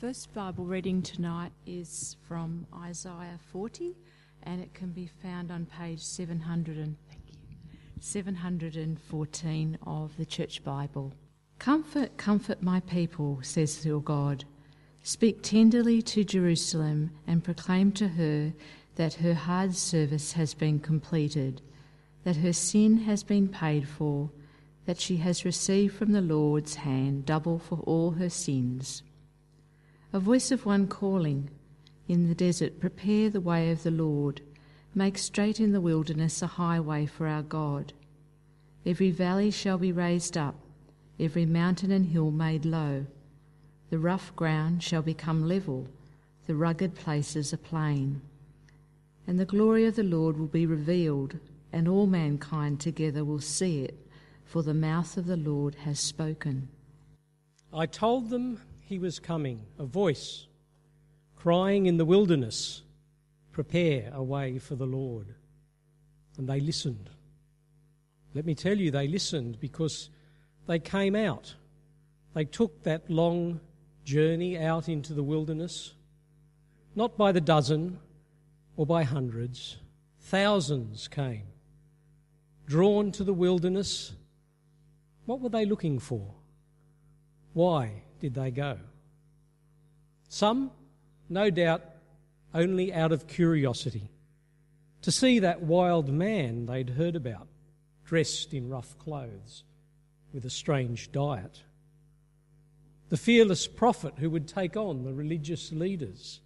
First Bible reading tonight is from Isaiah 40 and it can be found on page 700 and, thank you, 714 of the Church Bible. Comfort, comfort my people, says your God. Speak tenderly to Jerusalem and proclaim to her that her hard service has been completed, that her sin has been paid for, that she has received from the Lord's hand double for all her sins. A voice of one calling in the desert, Prepare the way of the Lord, make straight in the wilderness a highway for our God. Every valley shall be raised up, every mountain and hill made low. The rough ground shall become level, the rugged places a plain. And the glory of the Lord will be revealed, and all mankind together will see it, for the mouth of the Lord has spoken. I told them he was coming, a voice crying in the wilderness, Prepare a way for the Lord. And they listened. Let me tell you, they listened because they came out. They took that long journey out into the wilderness, not by the dozen or by hundreds, thousands came. Drawn to the wilderness, what were they looking for? Why did they go? Some, no doubt, only out of curiosity, to see that wild man they'd heard about, dressed in rough clothes, with a strange diet. The fearless prophet who would take on the religious leaders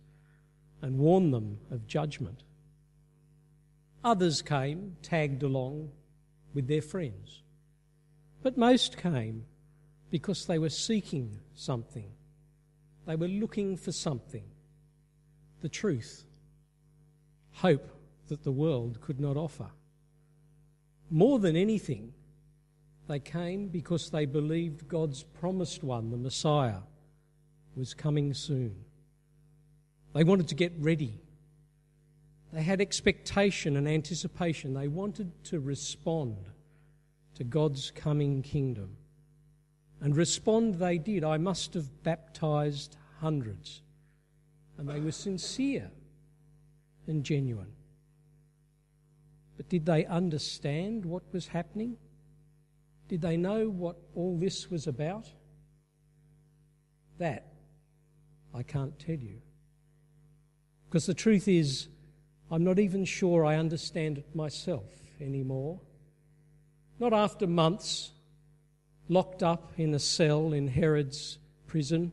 and warn them of judgment. Others came, tagged along with their friends. But most came because they were seeking something. They were looking for something the truth, hope that the world could not offer. More than anything, they came because they believed God's promised one, the Messiah, was coming soon. They wanted to get ready. They had expectation and anticipation. They wanted to respond to God's coming kingdom. And respond they did. I must have baptized hundreds. And they were sincere and genuine. But did they understand what was happening? Did they know what all this was about? That I can't tell you. Because the truth is, I'm not even sure I understand it myself anymore. Not after months locked up in a cell in Herod's prison.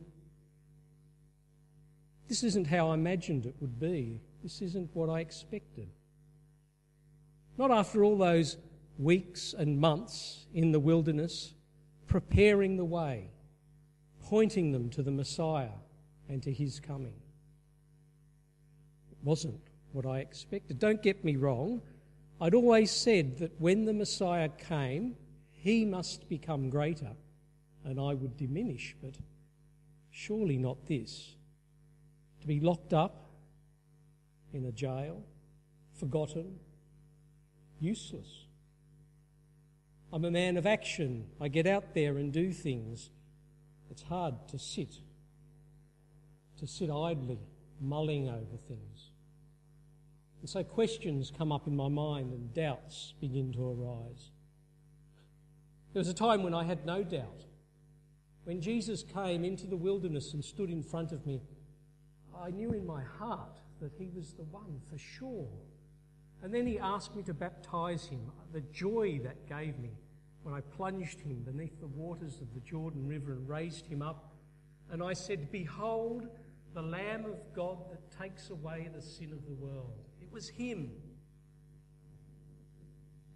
This isn't how I imagined it would be. This isn't what I expected. Not after all those weeks and months in the wilderness, preparing the way, pointing them to the Messiah and to his coming. It wasn't what I expected. Don't get me wrong. I'd always said that when the Messiah came, he must become greater and I would diminish, but surely not this. To be locked up in a jail, forgotten, useless. I'm a man of action. I get out there and do things. It's hard to sit, to sit idly, mulling over things. And so questions come up in my mind and doubts begin to arise. There was a time when I had no doubt. When Jesus came into the wilderness and stood in front of me, I knew in my heart that he was the one for sure. And then he asked me to baptize him. The joy that gave me when I plunged him beneath the waters of the Jordan River and raised him up. And I said, Behold, the Lamb of God that takes away the sin of the world. It was him.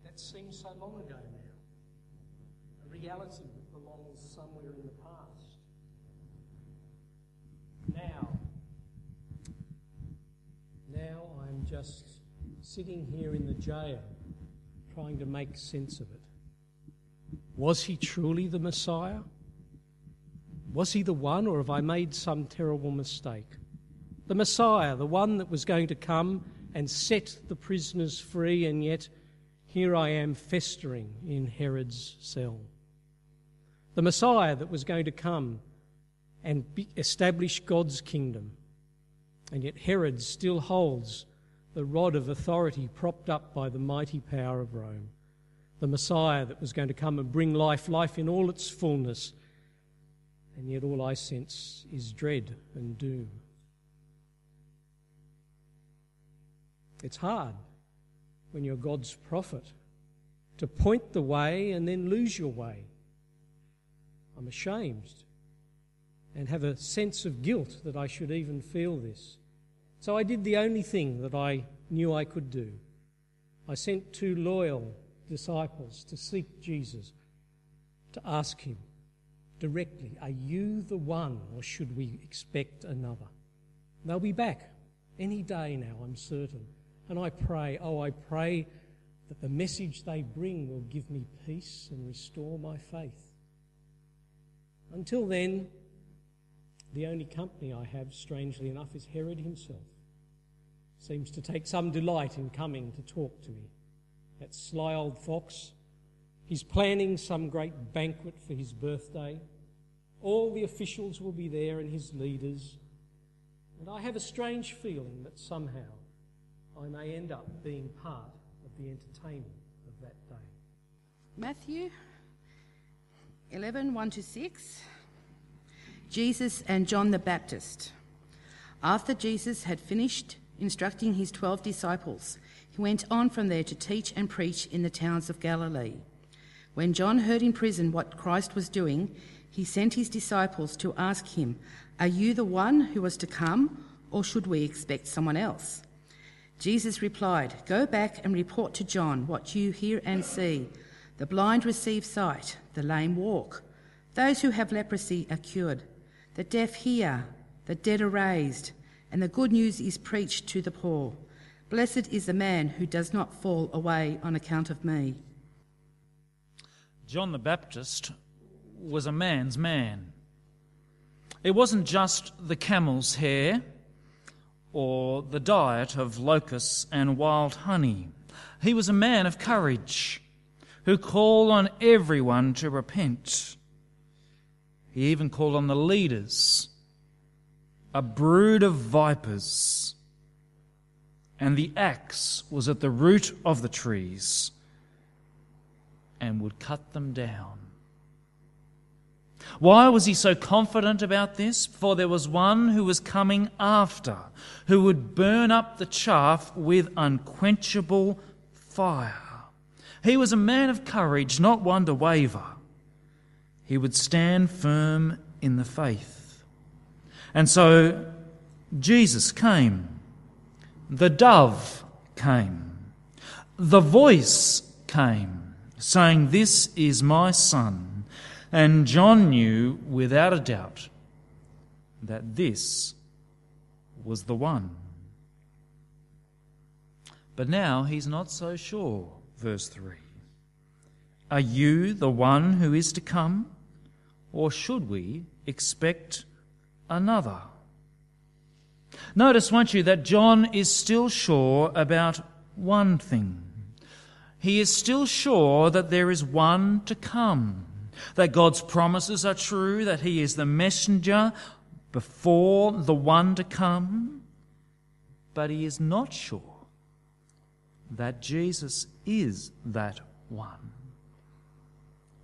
That seems so long ago now A reality that belongs somewhere in the past. Now, now I'm just sitting here in the jail trying to make sense of it. Was he truly the Messiah? Was he the one, or have I made some terrible mistake? The Messiah, the one that was going to come and set the prisoners free, and yet here I am festering in Herod's cell the Messiah that was going to come and establish God's kingdom. And yet Herod still holds the rod of authority propped up by the mighty power of Rome. The Messiah that was going to come and bring life, life in all its fullness. And yet all I sense is dread and doom. It's hard when you're God's prophet to point the way and then lose your way. I'm ashamed and have a sense of guilt that I should even feel this. So I did the only thing that I knew I could do. I sent two loyal disciples to seek Jesus, to ask him directly, Are you the one, or should we expect another? They'll be back any day now, I'm certain. And I pray, oh, I pray that the message they bring will give me peace and restore my faith. Until then, the only company I have, strangely enough, is Herod himself. Seems to take some delight in coming to talk to me. That sly old fox. He's planning some great banquet for his birthday. All the officials will be there and his leaders. And I have a strange feeling that somehow I may end up being part of the entertainment of that day. Matthew 11 1 to 6. Jesus and John the Baptist. After Jesus had finished instructing his twelve disciples, he went on from there to teach and preach in the towns of Galilee. When John heard in prison what Christ was doing, he sent his disciples to ask him, Are you the one who was to come, or should we expect someone else? Jesus replied, Go back and report to John what you hear and see. The blind receive sight, the lame walk, those who have leprosy are cured, the deaf hear, the dead are raised, and the good news is preached to the poor. Blessed is the man who does not fall away on account of me. John the Baptist was a man's man. It wasn't just the camel's hair or the diet of locusts and wild honey. He was a man of courage who called on everyone to repent. He even called on the leaders, a brood of vipers, and the axe was at the root of the trees and would cut them down. Why was he so confident about this? For there was one who was coming after, who would burn up the chaff with unquenchable fire. He was a man of courage, not one to waver. He would stand firm in the faith. And so Jesus came. The dove came. The voice came, saying, This is my son and John knew without a doubt that this was the one. But now he's not so sure. Verse 3 Are you the one who is to come, or should we expect another? Notice, won't you, that John is still sure about one thing. He is still sure that there is one to come that God's promises are true, that He is the messenger before the one to come, but he is not sure that Jesus is that one.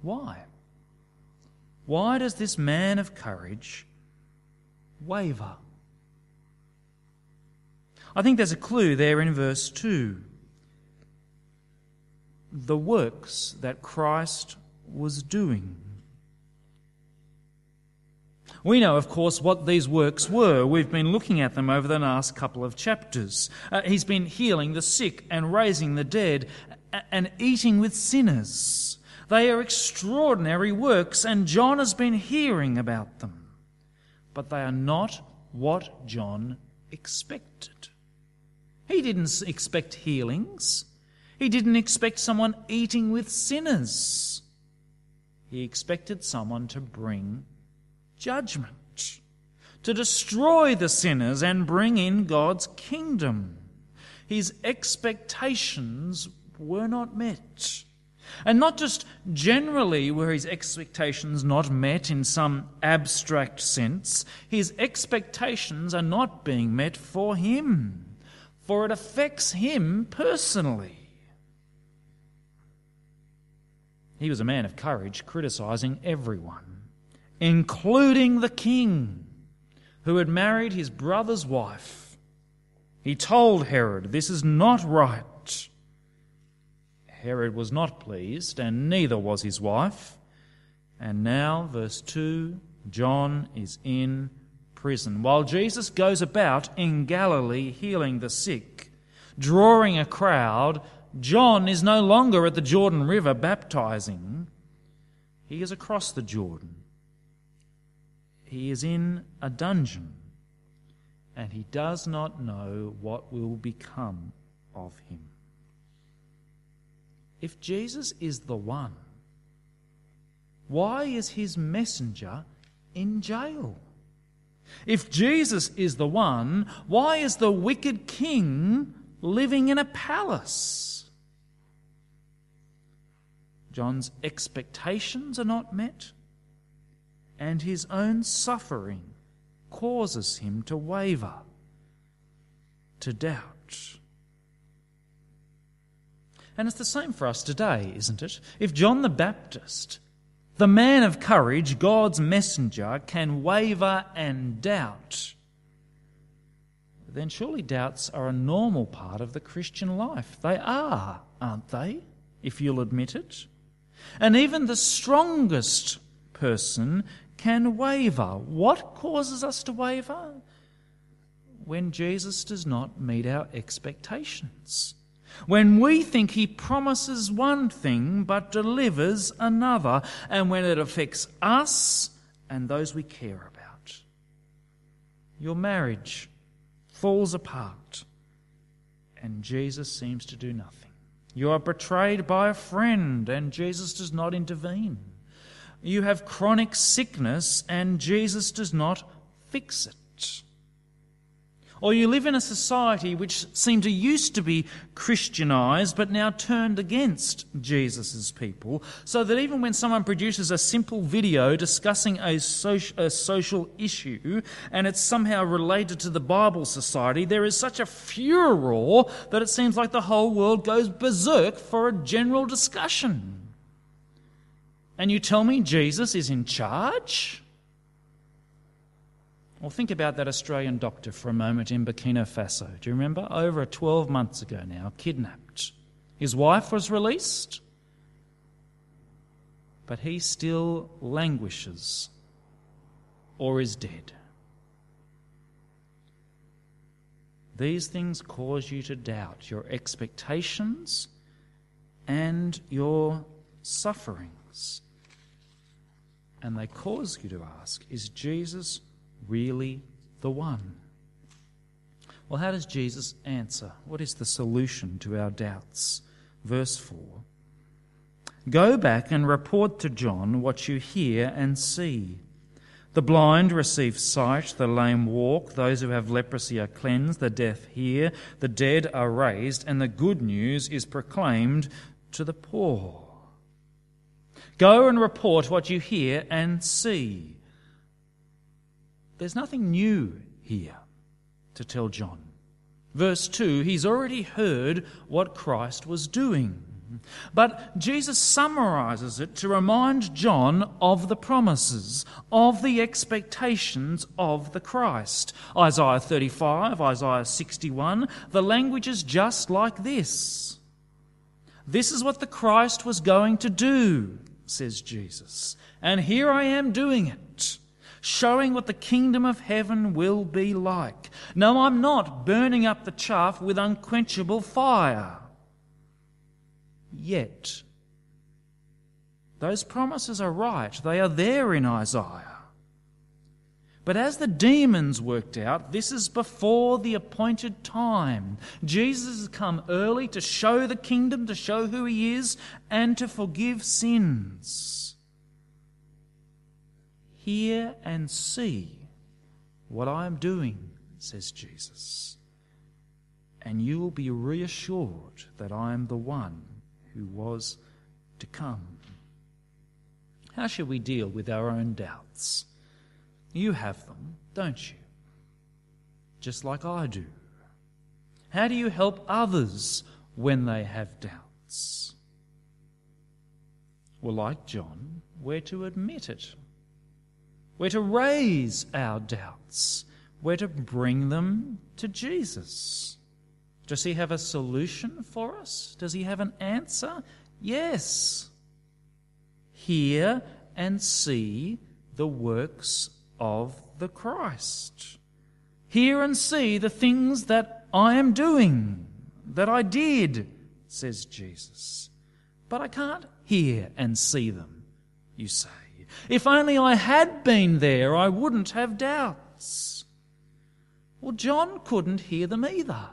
Why? Why does this man of courage waver? I think there's a clue there in verse 2. The works that Christ was doing. We know, of course, what these works were. We've been looking at them over the last couple of chapters. Uh, he's been healing the sick and raising the dead and eating with sinners. They are extraordinary works, and John has been hearing about them. But they are not what John expected. He didn't expect healings, he didn't expect someone eating with sinners. He expected someone to bring judgment, to destroy the sinners and bring in God's kingdom. His expectations were not met. And not just generally were his expectations not met in some abstract sense, his expectations are not being met for him, for it affects him personally. He was a man of courage, criticizing everyone, including the king, who had married his brother's wife. He told Herod, This is not right. Herod was not pleased, and neither was his wife. And now, verse 2 John is in prison. While Jesus goes about in Galilee healing the sick, drawing a crowd, John is no longer at the Jordan River baptizing. He is across the Jordan. He is in a dungeon, and he does not know what will become of him. If Jesus is the one, why is his messenger in jail? If Jesus is the one, why is the wicked king living in a palace? John's expectations are not met, and his own suffering causes him to waver, to doubt. And it's the same for us today, isn't it? If John the Baptist, the man of courage, God's messenger, can waver and doubt, then surely doubts are a normal part of the Christian life. They are, aren't they? If you'll admit it. And even the strongest person can waver. What causes us to waver? When Jesus does not meet our expectations. When we think he promises one thing but delivers another, and when it affects us and those we care about. Your marriage falls apart, and Jesus seems to do nothing. You are betrayed by a friend, and Jesus does not intervene. You have chronic sickness, and Jesus does not fix it. Or you live in a society which seemed to used to be Christianized but now turned against Jesus' people, so that even when someone produces a simple video discussing a, a social issue and it's somehow related to the Bible Society, there is such a furor that it seems like the whole world goes berserk for a general discussion. And you tell me Jesus is in charge? Well, think about that Australian doctor for a moment in Burkina Faso. Do you remember? Over 12 months ago now, kidnapped. His wife was released, but he still languishes or is dead. These things cause you to doubt your expectations and your sufferings. And they cause you to ask Is Jesus really the one? Well, how does Jesus answer? What is the solution to our doubts? Verse 4 Go back and report to John what you hear and see. The blind receive sight, the lame walk, those who have leprosy are cleansed, the deaf hear, the dead are raised, and the good news is proclaimed to the poor. Go and report what you hear and see. There's nothing new here to tell John. Verse 2 he's already heard what Christ was doing. But Jesus summarizes it to remind John of the promises, of the expectations of the Christ. Isaiah 35, Isaiah 61, the language is just like this. This is what the Christ was going to do, says Jesus, and here I am doing it showing what the kingdom of heaven will be like. No, I'm not burning up the chaff with unquenchable fire. Yet, those promises are right. They are there in Isaiah. But as the demons worked out, this is before the appointed time. Jesus has come early to show the kingdom, to show who he is, and to forgive sins. Hear and see what I am doing, says Jesus, and you will be reassured that I am the one who was to come. How should we deal with our own doubts? You have them, don't you? Just like I do. How do you help others when they have doubts? Well, like John, we're to admit it. We're to raise our doubts. We're to bring them to Jesus. Does he have a solution for us? Does he have an answer? Yes. Hear and see the works of the Christ. Hear and see the things that I am doing, that I did, says Jesus. But I can't hear and see them, you say. If only I had been there, I wouldn't have doubts. Well, John couldn't hear them either.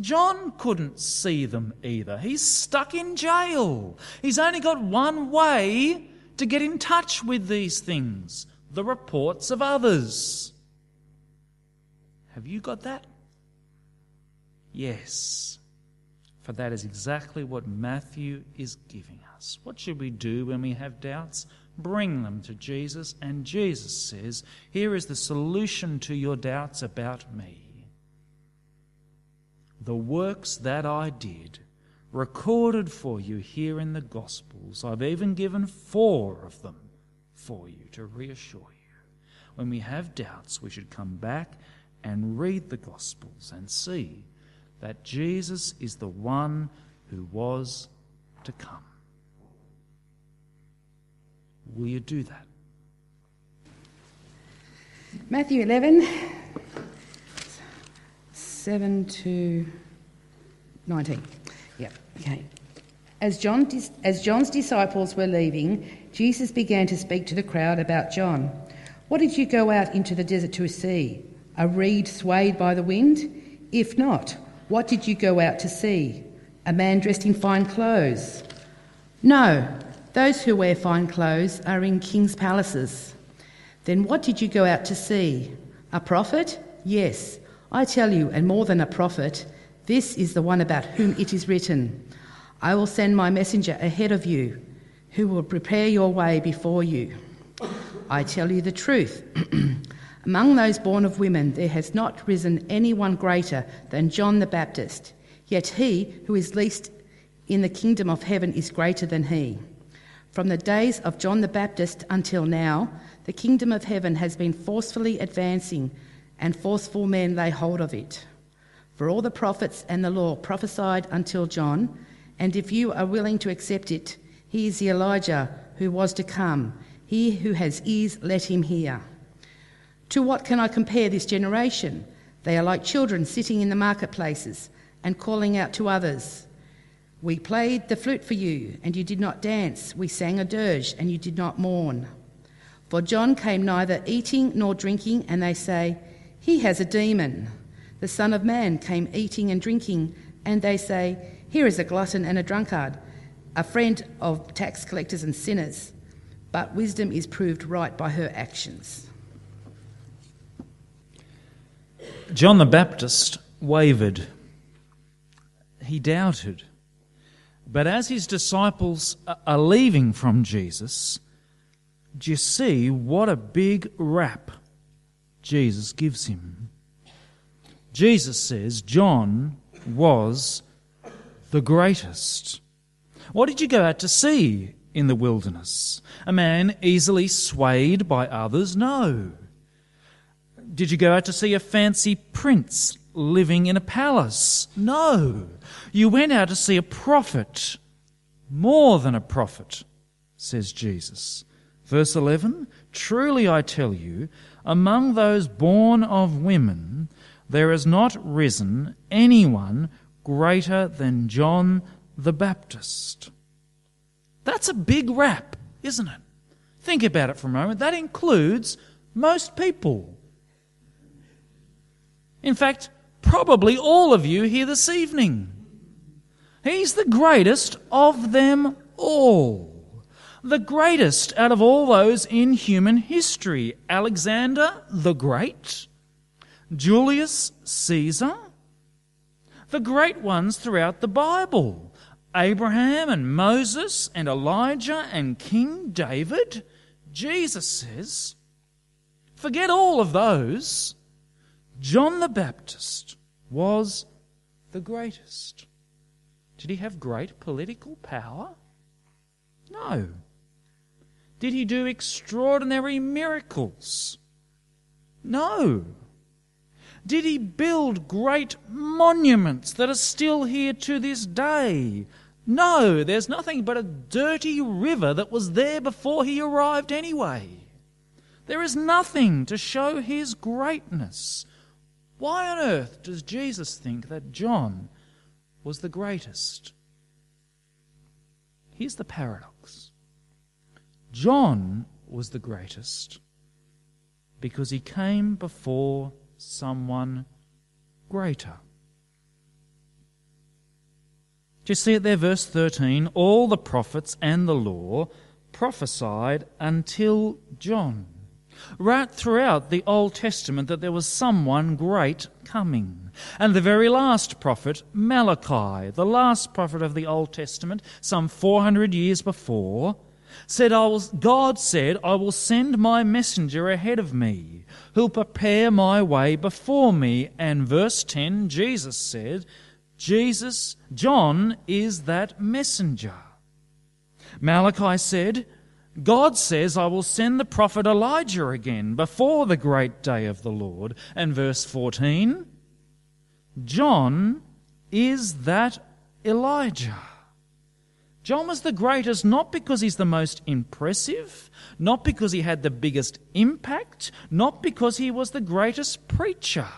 John couldn't see them either. He's stuck in jail. He's only got one way to get in touch with these things the reports of others. Have you got that? Yes. For that is exactly what Matthew is giving us. What should we do when we have doubts? Bring them to Jesus, and Jesus says, Here is the solution to your doubts about me. The works that I did, recorded for you here in the Gospels, I've even given four of them for you to reassure you. When we have doubts, we should come back and read the Gospels and see that Jesus is the one who was to come. Will you do that? Matthew 11, 7 to 19. Yep, okay. As, John, as John's disciples were leaving, Jesus began to speak to the crowd about John. What did you go out into the desert to see? A reed swayed by the wind? If not, what did you go out to see? A man dressed in fine clothes? No, those who wear fine clothes are in king's palaces. Then what did you go out to see? A prophet? Yes, I tell you, and more than a prophet, this is the one about whom it is written I will send my messenger ahead of you, who will prepare your way before you. I tell you the truth. Among those born of women, there has not risen anyone greater than John the Baptist, yet he who is least in the kingdom of heaven is greater than he. From the days of John the Baptist until now, the kingdom of heaven has been forcefully advancing, and forceful men lay hold of it. For all the prophets and the law prophesied until John, and if you are willing to accept it, he is the Elijah who was to come. He who has ears, let him hear. To what can I compare this generation? They are like children sitting in the marketplaces and calling out to others. We played the flute for you, and you did not dance. We sang a dirge, and you did not mourn. For John came neither eating nor drinking, and they say, He has a demon. The Son of Man came eating and drinking, and they say, Here is a glutton and a drunkard, a friend of tax collectors and sinners. But wisdom is proved right by her actions. John the Baptist wavered. He doubted. But as his disciples are leaving from Jesus, do you see what a big rap Jesus gives him? Jesus says John was the greatest. What did you go out to see in the wilderness? A man easily swayed by others? No. Did you go out to see a fancy prince living in a palace? No. You went out to see a prophet, more than a prophet, says Jesus. Verse 11 Truly I tell you, among those born of women, there has not risen anyone greater than John the Baptist. That's a big rap, isn't it? Think about it for a moment. That includes most people. In fact, probably all of you here this evening. He's the greatest of them all. The greatest out of all those in human history. Alexander the Great, Julius Caesar, the great ones throughout the Bible. Abraham and Moses and Elijah and King David, Jesus says, forget all of those. John the Baptist was the greatest. Did he have great political power? No. Did he do extraordinary miracles? No. Did he build great monuments that are still here to this day? No, there's nothing but a dirty river that was there before he arrived anyway. There is nothing to show his greatness. Why on earth does Jesus think that John was the greatest? Here's the paradox John was the greatest because he came before someone greater. Do you see it there, verse 13? All the prophets and the law prophesied until John. Right throughout the Old Testament, that there was someone great coming. And the very last prophet, Malachi, the last prophet of the Old Testament, some 400 years before, said, I will, God said, I will send my messenger ahead of me, who'll prepare my way before me. And verse 10, Jesus said, Jesus, John is that messenger. Malachi said, God says, I will send the prophet Elijah again before the great day of the Lord. And verse 14, John is that Elijah. John was the greatest not because he's the most impressive, not because he had the biggest impact, not because he was the greatest preacher.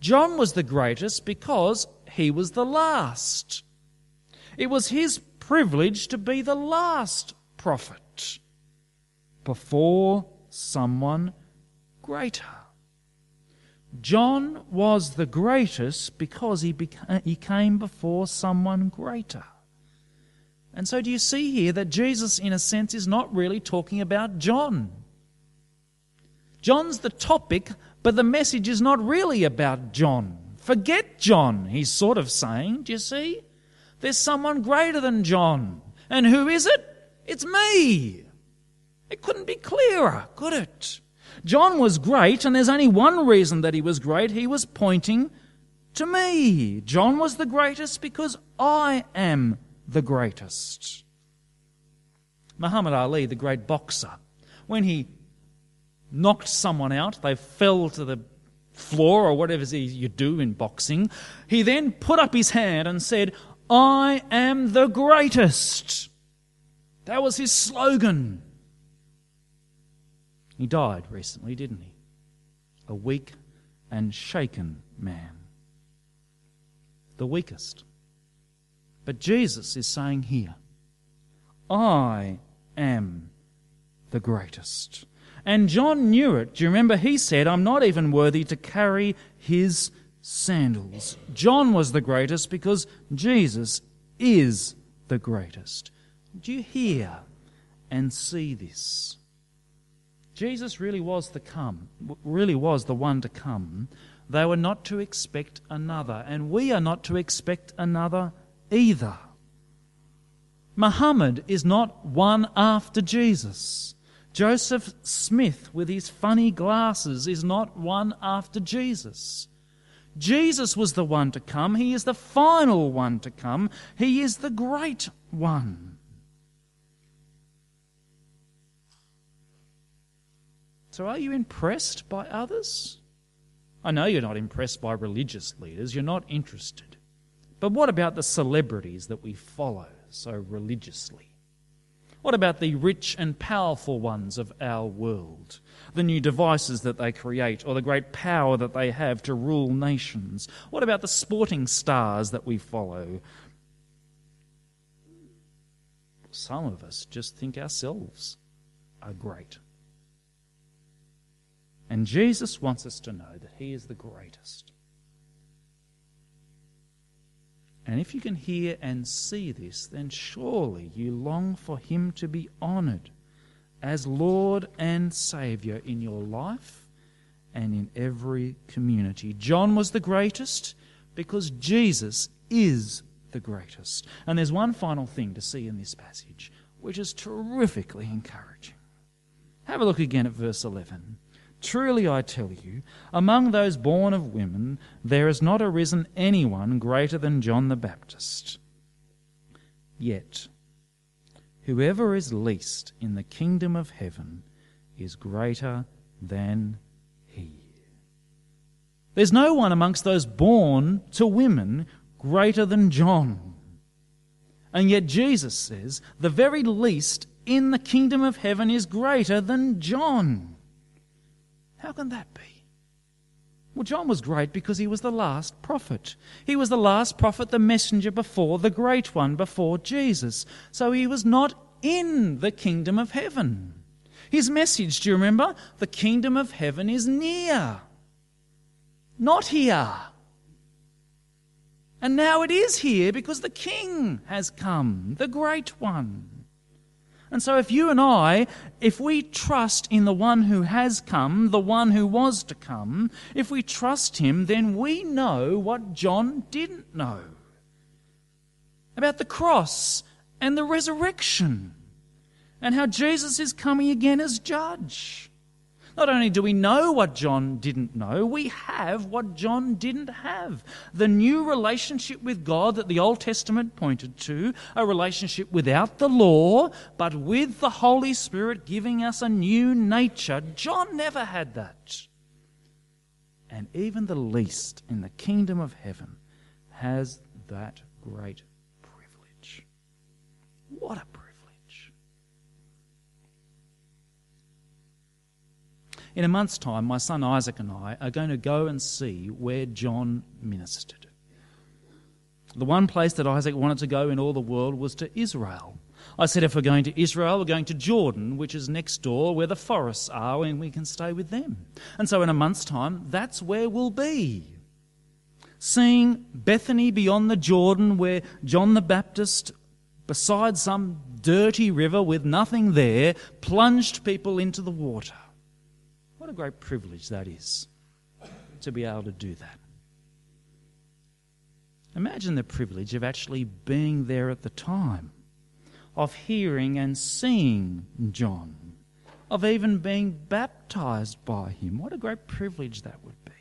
John was the greatest because he was the last. It was his privilege to be the last prophet before someone greater. John was the greatest because he, became, he came before someone greater. And so, do you see here that Jesus, in a sense, is not really talking about John? John's the topic, but the message is not really about John. Forget John, he's sort of saying. Do you see? There's someone greater than John. And who is it? It's me. It couldn't be clearer, could it? John was great, and there's only one reason that he was great. He was pointing to me. John was the greatest because I am the greatest. Muhammad Ali, the great boxer, when he knocked someone out, they fell to the floor or whatever you do in boxing, he then put up his hand and said, I am the greatest. That was his slogan. He died recently, didn't he? A weak and shaken man. The weakest. But Jesus is saying here, I am the greatest. And John knew it. Do you remember? He said, I'm not even worthy to carry his sandals. John was the greatest because Jesus is the greatest. Do you hear and see this? Jesus really was the come, really was the one to come. They were not to expect another, and we are not to expect another either. Muhammad is not one after Jesus. Joseph Smith, with his funny glasses, is not one after Jesus. Jesus was the one to come. He is the final one to come. He is the great one. So, are you impressed by others? I know you're not impressed by religious leaders, you're not interested. But what about the celebrities that we follow so religiously? What about the rich and powerful ones of our world? The new devices that they create or the great power that they have to rule nations? What about the sporting stars that we follow? Some of us just think ourselves are great. And Jesus wants us to know that He is the greatest. And if you can hear and see this, then surely you long for Him to be honoured as Lord and Saviour in your life and in every community. John was the greatest because Jesus is the greatest. And there's one final thing to see in this passage, which is terrifically encouraging. Have a look again at verse 11. Truly I tell you, among those born of women, there has not arisen anyone greater than John the Baptist. Yet, whoever is least in the kingdom of heaven is greater than he. There's no one amongst those born to women greater than John. And yet Jesus says the very least in the kingdom of heaven is greater than John. How can that be? Well, John was great because he was the last prophet. He was the last prophet, the messenger before the great one, before Jesus. So he was not in the kingdom of heaven. His message, do you remember? The kingdom of heaven is near, not here. And now it is here because the king has come, the great one. And so, if you and I, if we trust in the one who has come, the one who was to come, if we trust him, then we know what John didn't know about the cross and the resurrection and how Jesus is coming again as judge. Not only do we know what John didn't know, we have what John didn't have. The new relationship with God that the Old Testament pointed to, a relationship without the law, but with the Holy Spirit giving us a new nature. John never had that. And even the least in the kingdom of heaven has that great privilege. What a privilege. In a month's time, my son Isaac and I are going to go and see where John ministered. The one place that Isaac wanted to go in all the world was to Israel. I said, if we're going to Israel, we're going to Jordan, which is next door where the forests are, and we can stay with them. And so, in a month's time, that's where we'll be. Seeing Bethany beyond the Jordan, where John the Baptist, beside some dirty river with nothing there, plunged people into the water. What a great privilege that is to be able to do that. Imagine the privilege of actually being there at the time, of hearing and seeing John, of even being baptized by him. What a great privilege that would be.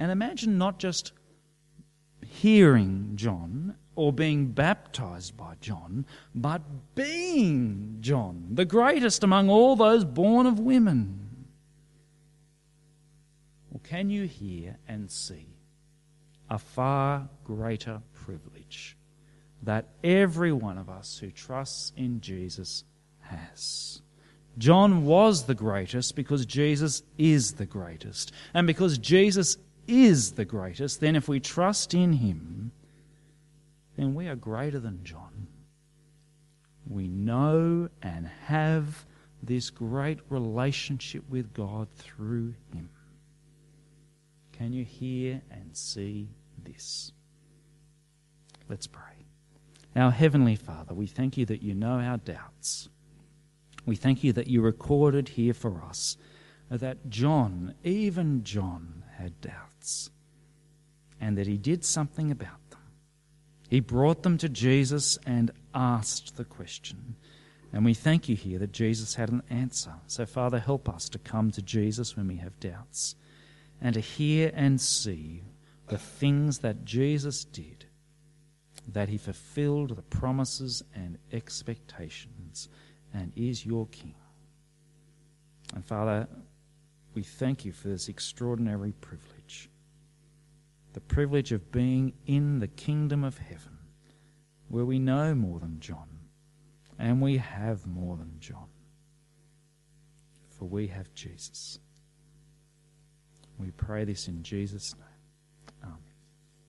And imagine not just hearing John or being baptized by John, but being John, the greatest among all those born of women. Or can you hear and see a far greater privilege that every one of us who trusts in Jesus has? John was the greatest because Jesus is the greatest. And because Jesus is the greatest, then if we trust in him, then we are greater than John. We know and have this great relationship with God through Him. Can you hear and see this? Let's pray. Our Heavenly Father, we thank you that you know our doubts. We thank you that you recorded here for us that John, even John, had doubts and that he did something about he brought them to Jesus and asked the question. And we thank you here that Jesus had an answer. So, Father, help us to come to Jesus when we have doubts and to hear and see the things that Jesus did, that he fulfilled the promises and expectations and is your King. And, Father, we thank you for this extraordinary privilege the privilege of being in the kingdom of heaven, where we know more than John, and we have more than John, for we have Jesus. We pray this in Jesus' name.